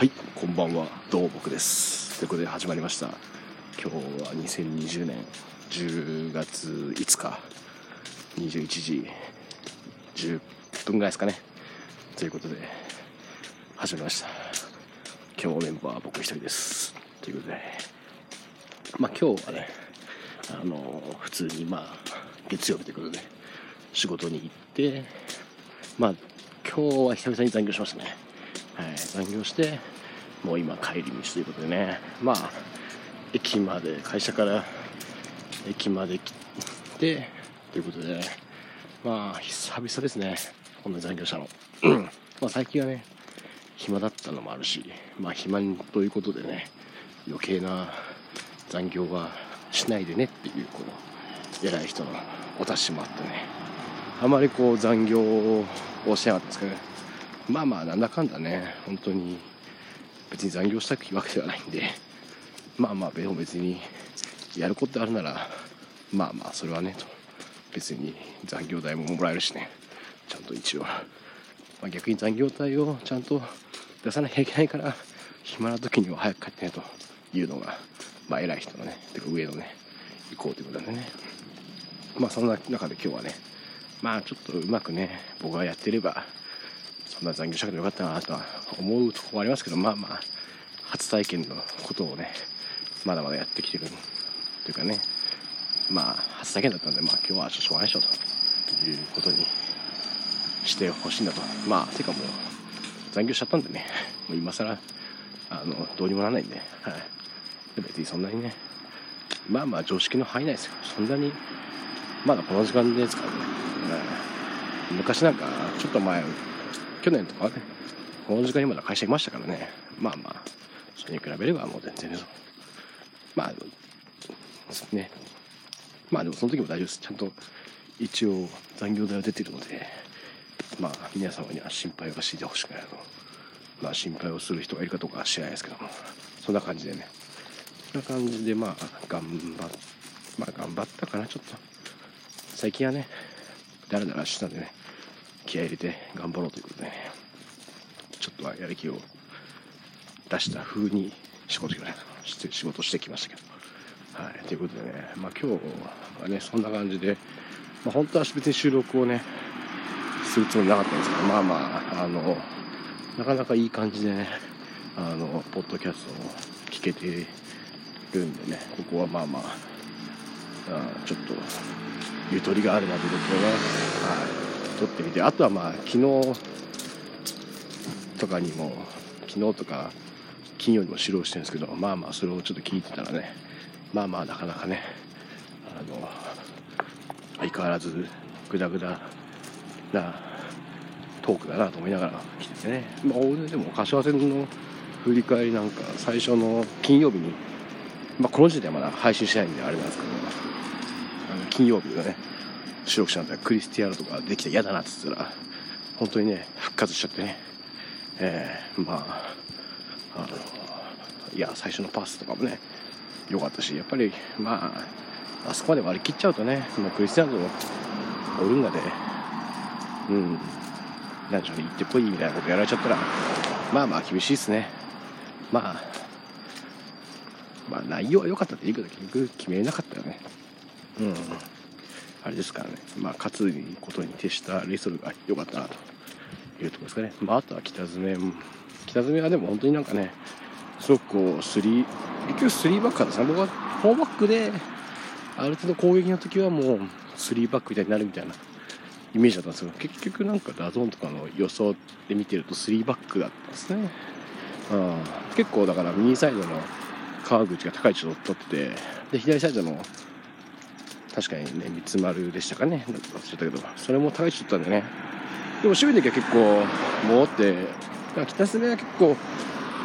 はい、こんばんは、どうも僕です。ということで始まりました。今日は2020年10月5日、21時10分ぐらいですかね。ということで、始まりました。今日メンバーは僕一人です。ということで、まあ今日はね、あの、普通にまあ、月曜日ということで、仕事に行って、まあ、今日は久々に残業しましたね。はい、残業して、もう今帰り道ということでね、まあ、駅まで、会社から駅まで来て、ということで、まあ、久々ですね、こんな残業したの。まあ、最近はね、暇だったのもあるし、まあ、暇ということでね、余計な残業はしないでねっていう、この、偉い人のお達しもあってね、あまりこう残業をしなかったんですけどね、まあまあなんだかんだね本当に別に残業したいわけではないんでまあまあでも別にやることあるならまあまあそれはねと別に残業代ももらえるしねちゃんと一応、まあ、逆に残業代をちゃんと出さなきゃいけないから暇な時には早く帰ってねというのがまあ偉い人のねてか上のね意向ということでね。まあそんな中で今日はねまあちょっとうまくね僕がやってればそんな残業したくてよかったなとは思うところもありますけどまあまあ初体験のことをねまだまだやってきてるというかねまあ初体験だったんでまあ今日はちょっとしょうがないでしょということにしてほしいんだと。まあてかもう残業しちゃったんでねもう今更あのどうにもならないんで,、はい、別にそんなにねまあまあ常識の範囲内ですよ。そんなにまだこの時間ですからね、昔なんかちょっと前去年とかはねこの時間にまだ会社いましたからね。まあまあそれに比べればもう全然ねまあね。まあでもその時も大丈夫です。ちゃんと一応残業代は出てるのでまあ皆様には心配はしてほしくないと。まあ心配をする人がいるかどうかは知らないですけども。そんな感じでね。そんな感じでまあ頑張っまあ頑張ったかなちょっと。最近はねだらだらしてたんでね。気合い入れて頑張ろうということでねちょっとはやる気を出した風に仕事して仕事してきましたけどはいということでねまあ今日はねそんな感じで、まあ、本当は別に収録をねするつもりなかったんですけどまあまああのなかなかいい感じでねあのポッドキャストを聞けてるんでねここはまあまああちょっとゆとりがあるなということでね、はい、撮ってみてあとはまあ昨日とかにも昨日とか金曜にも指導してるんですけどまあまあそれをちょっと聞いてたらねまあまあなかなかねあの相変わらずグダグダなトークだなと思いながら来ててね。まあ俺でも柏戦の振り返りなんか最初の金曜日にまあこの時点はまだ配信してないんであれなんですけどあの金曜日のね収録したんだクリスティアーノとかできて嫌だなって言ったら本当にね復活しちゃってね。えー、まああのいや最初のパスとかもね良かったしやっぱりまああそこまで割り切っちゃうとねもうクリスティアーノとオルンガでうん何でしょうね行ってこいみたいなことやられちゃったらまあまあ厳しいですね。まあまあ内容は良かったっていいけど結局決めれなかったよね。うん。あれですからね、まあ、勝つことに徹したレイソルが良かったなと。いうところですかね、まあ、あとは北爪、北爪はでも本当になんかね、すごくこう、3、結局3バックですね、僕は4バックで、ある程度攻撃の時はもう3バックみたいになるみたいなイメージだったんですけど、結局なんか DAZN とかの予想で見てると3バックだったんですね。うん、結構だから右サイドの川口が高い位置を取ってて、で、左サイドの確かにね三つ丸でしたかね。なんとか忘れたけどそれも高い位置取ったんでね。でも守備の時は結構戻って北爪は結構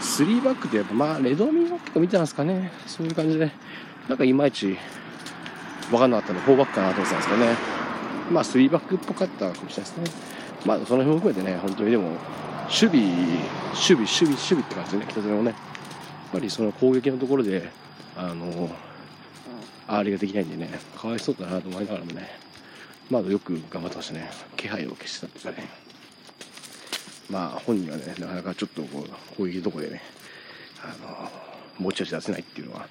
3バックでやっぱまあレドミバックと見てたんですかね。そういう感じで。なんかいまいち分かんなかったんで4バックかなと思ってたんですけどね。まあ3バックっぽかったかもしれないですね。まあその辺も含めてね本当にでも守備守備守備守備って感じでね。北爪もね。やっぱりその攻撃のところであのあれができないんでね、かわいそうだなと思いながらもね、まだよく頑張ってましたね。気配を消してたんですかね。まあ本人はねなかなかちょっとこうこういうとこでねあの持ち味出せないっていうのは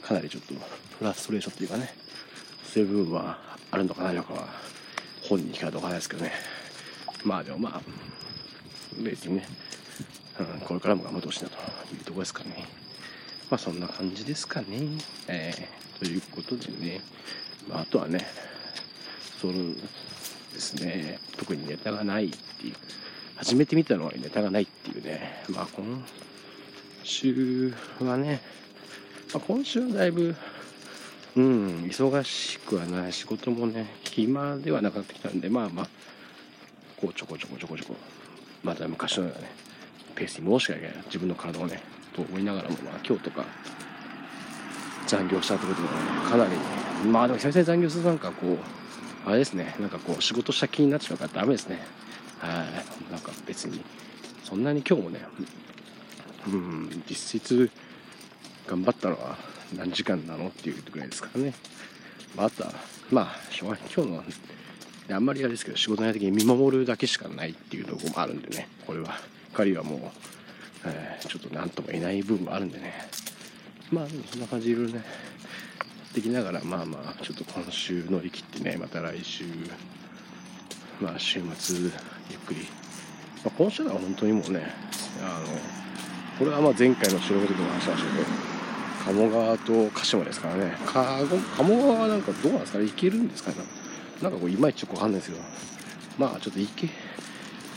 かなりちょっとフラストレーションっていうかねそういう部分はあるのかないのかは本人に聞かないと分からないですけどねまあでもまあ別にね、うん、これからも頑張ってほしいなというところですかねまあそんな感じですかね。えー、ということでね、まあ、あとはねそのですね特にネタがないっていう初めて見たのはネタがないっていうね。まあ今週はね、まあ、今週はだいぶうん忙しくはない仕事もね暇ではなくなってきたんでまあまあこうちょこちょこちょこちょこまた昔のようなねペースに戻しなきゃいけない。自分の体をねと思いながらもまあ今日とか残業したってことはかなりまあでも久々に残業するとなんかこうあれですねなんかこう仕事した気になっちゃうからダメですね。はい。なんか別にそんなに今日もねうん実質頑張ったのは何時間なのっていうぐらいですからね、まあ、あとはまあ今日のあんまりあれですけど仕事内的に見守るだけしかないっていうところもあるんでね。これは彼はもう、ちょっと何とも言えない部分もあるんでね。まあでもそんな感じいろいろねできながらまあまあちょっと今週乗り切ってねまた来週まあ週末ゆっくり、まあ、今週は本当にもうねあのこれはまあ前回の収録の時も話しましたけど鴨川と鹿島ですからね。鴨川はなんかどうなんですかね？行けるんですかね？なんかこういまいちよくわかんないですけど。まあちょっと行け。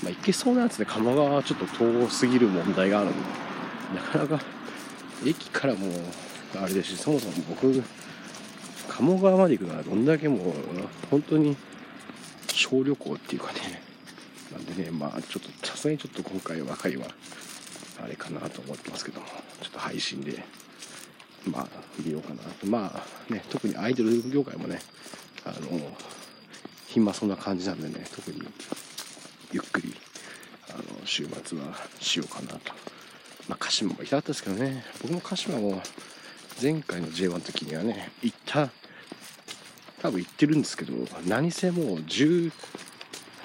まあ行けそうなやつで鴨川はちょっと遠すぎる問題があるん。でなかなか駅からもあれですしそもそも僕鴨川まで行くのはどんだけもう本当に小旅行っていうかね。なんでねまあちょっとさすがにちょっと今回若いはあれかなと思ってますけども。ちょっと配信でまあ見ようかなと。まあね特にアイドル業界もねあの暇そんな感じなんでね特にゆっくりあの週末はしようかなと。まあ鹿島も行きたかったですけどね。僕も鹿島も前回の J1 の時にはね行った多分行ってるんですけど何せもう10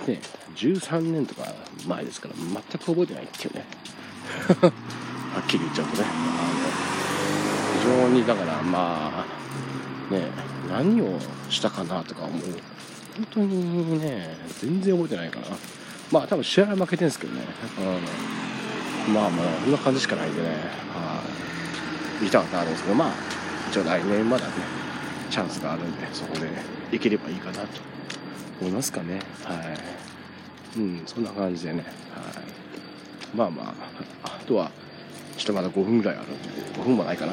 ね13年とか前ですから全く覚えてないっていうね。はっきり言っちゃうとね。あの非常にだからまあね何をしたかなとかもう。本当にね全然覚えてないかなまあ多分試合は負けてるんですけどね、うん、まあまあこんな感じしかないんでね。はい。行きたかったんですけどまあ一応来年まだねチャンスがあるんでそこで行ければいいかなと思いますかね。はい。うんそんな感じでね。はい。まあまああとはちょっとまだ5分ぐらいあるんで5分もないかな。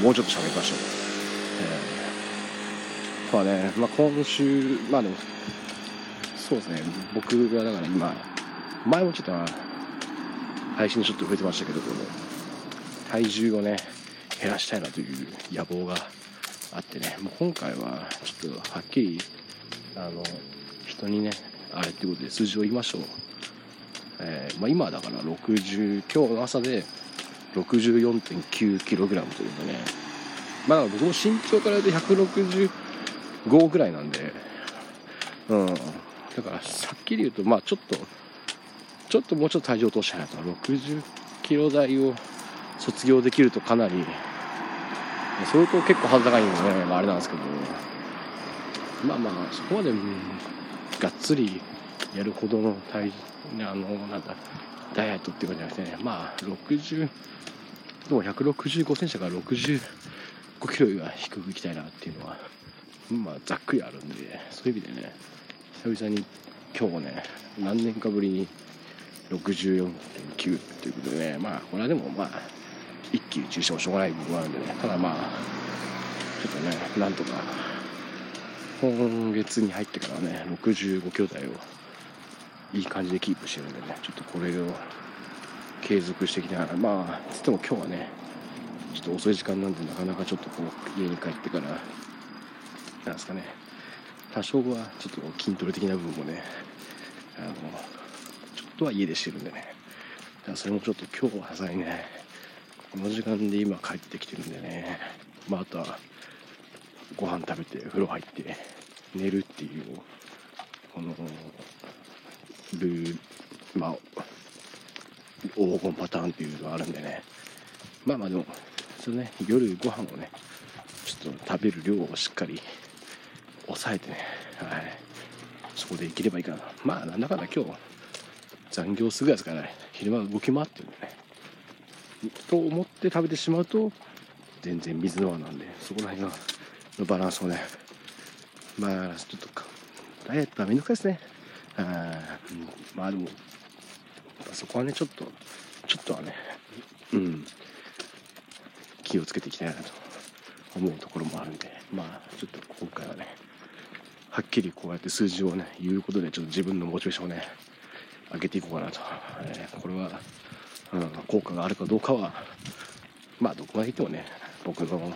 もうちょっと喋りましょう。えー、まあね、まあ、今週まあでもそうですね。僕がだから今前もちょっと配信でちょっと増えてましたけど体重をね減らしたいなという野望があってね。もう今回はちょっとはっきりあの人にねあれってことで数字を言いましょう、えー、まあ、今だから60今日の朝で 64.9kg ということでねまあ僕も身長から言うと165ぐらいなんでうん。だからさっきり言うとまあちょっとちょっともうちょっと体重落としたいなと。60キロ台を卒業できるとかなりそれと結構肌高いんでね、まあ、あれなんですけど。まあまあそこまで、うん、がっつりやるほどの体あのなんだダイエットっていうかじゃなくてね。まあ60でも165センチから65キロが低くいきたいなっていうのはまあざっくりあるんでそういう意味でね。久々に今日ね何年かぶりに64.9っていうことでねまあこれはでもまあ一喜一憂してもしょうがない部分はあるんでねただまあちょっとねなんとか今月に入ってからね65キロ台をいい感じでキープしてるんでねちょっとこれを継続してきながらまあつっても今日はねちょっと遅い時間なんでなかなかちょっとこう家に帰ってからなんですかね多少はちょっと筋トレ的な部分もねあのちょっとは家でしてるんでね。それもちょっと今日はさすがにね。この時間で今帰ってきてるんでね。まああとはご飯食べて風呂入って寝るっていうこのルーまあ黄金パターンっていうのがあるんでね。まあまあでもそれね夜ご飯をねちょっと食べる量をしっかり抑えてね。はい。そこで生きればいいかなまあなんだかんだ今日残業するぐらいですから昼間動き回ってるんでね。と思って食べてしまうと全然水の輪なんでそこら辺のバランスをねまあちょっとか。ダイエットはめんどくさいですね。あまあでもそこはねちょっとちょっとはねうん。気をつけていきたいなと思うところもあるんでまあちょっと今回はねはっきりこうやって数字をね言うことでちょっと自分のモチベーションをね上げていこうかなと、えー、これは、うん、効果があるかどうかはまあどこまでいってもね僕の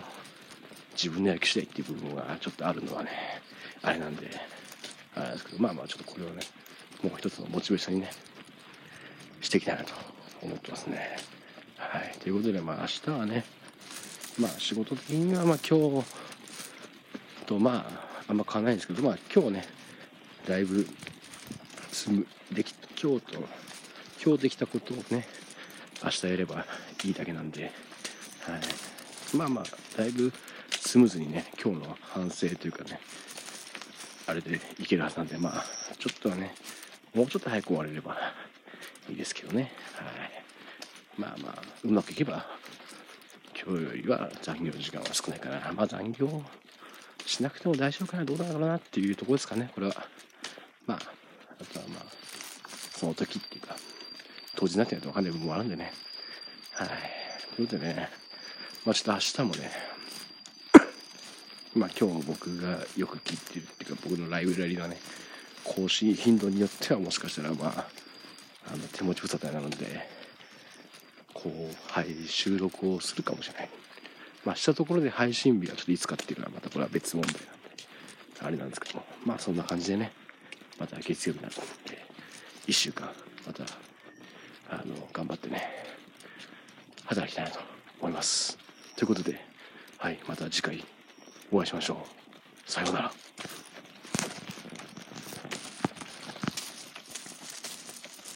自分のやる気次第っていう部分がちょっとあるのはねあれなんであれですけどまあまあちょっとこれをねもう一つのモチベーションにねしていきたいなと思ってますね。はい。ということでまあ明日はねまあ仕事的にはまあ今日とまああんま変わらないんですけどまあ今日ねだいぶ済むでき今日と今日できたことをね明日やればいいだけなんで、はい、まあまあだいぶスムーズにね今日の反省というかねあれでいけるはずなんでまあちょっとはねもうちょっと早く終われればいいですけどね、はい、まあまあうまくいけば今日よりは残業時間は少ないから、まあ残業しなくても大丈夫かな、どうだろうなっていうところですかね、これは。まあ、あとはまあ、その時っていうか、当時になってないと分かんない部分もあるんでね。はい。ということでね、まあちょっと明日もね、まあ今日僕がよく聞いてるっていうか、僕のライブラリのね、更新頻度によってはもしかしたらまあ、あの手持ち無沙汰なので、こう、はい、収録をするかもしれない。まあ、したところで配信日はちょっといつかっていうのはまたこれは別問題なんで、あれなんですけども、まあそんな感じでね、また月曜日になって、1週間、また、あの、頑張ってね、働きたいなと思います。ということで、はい、また次回お会いしましょう。さようなら。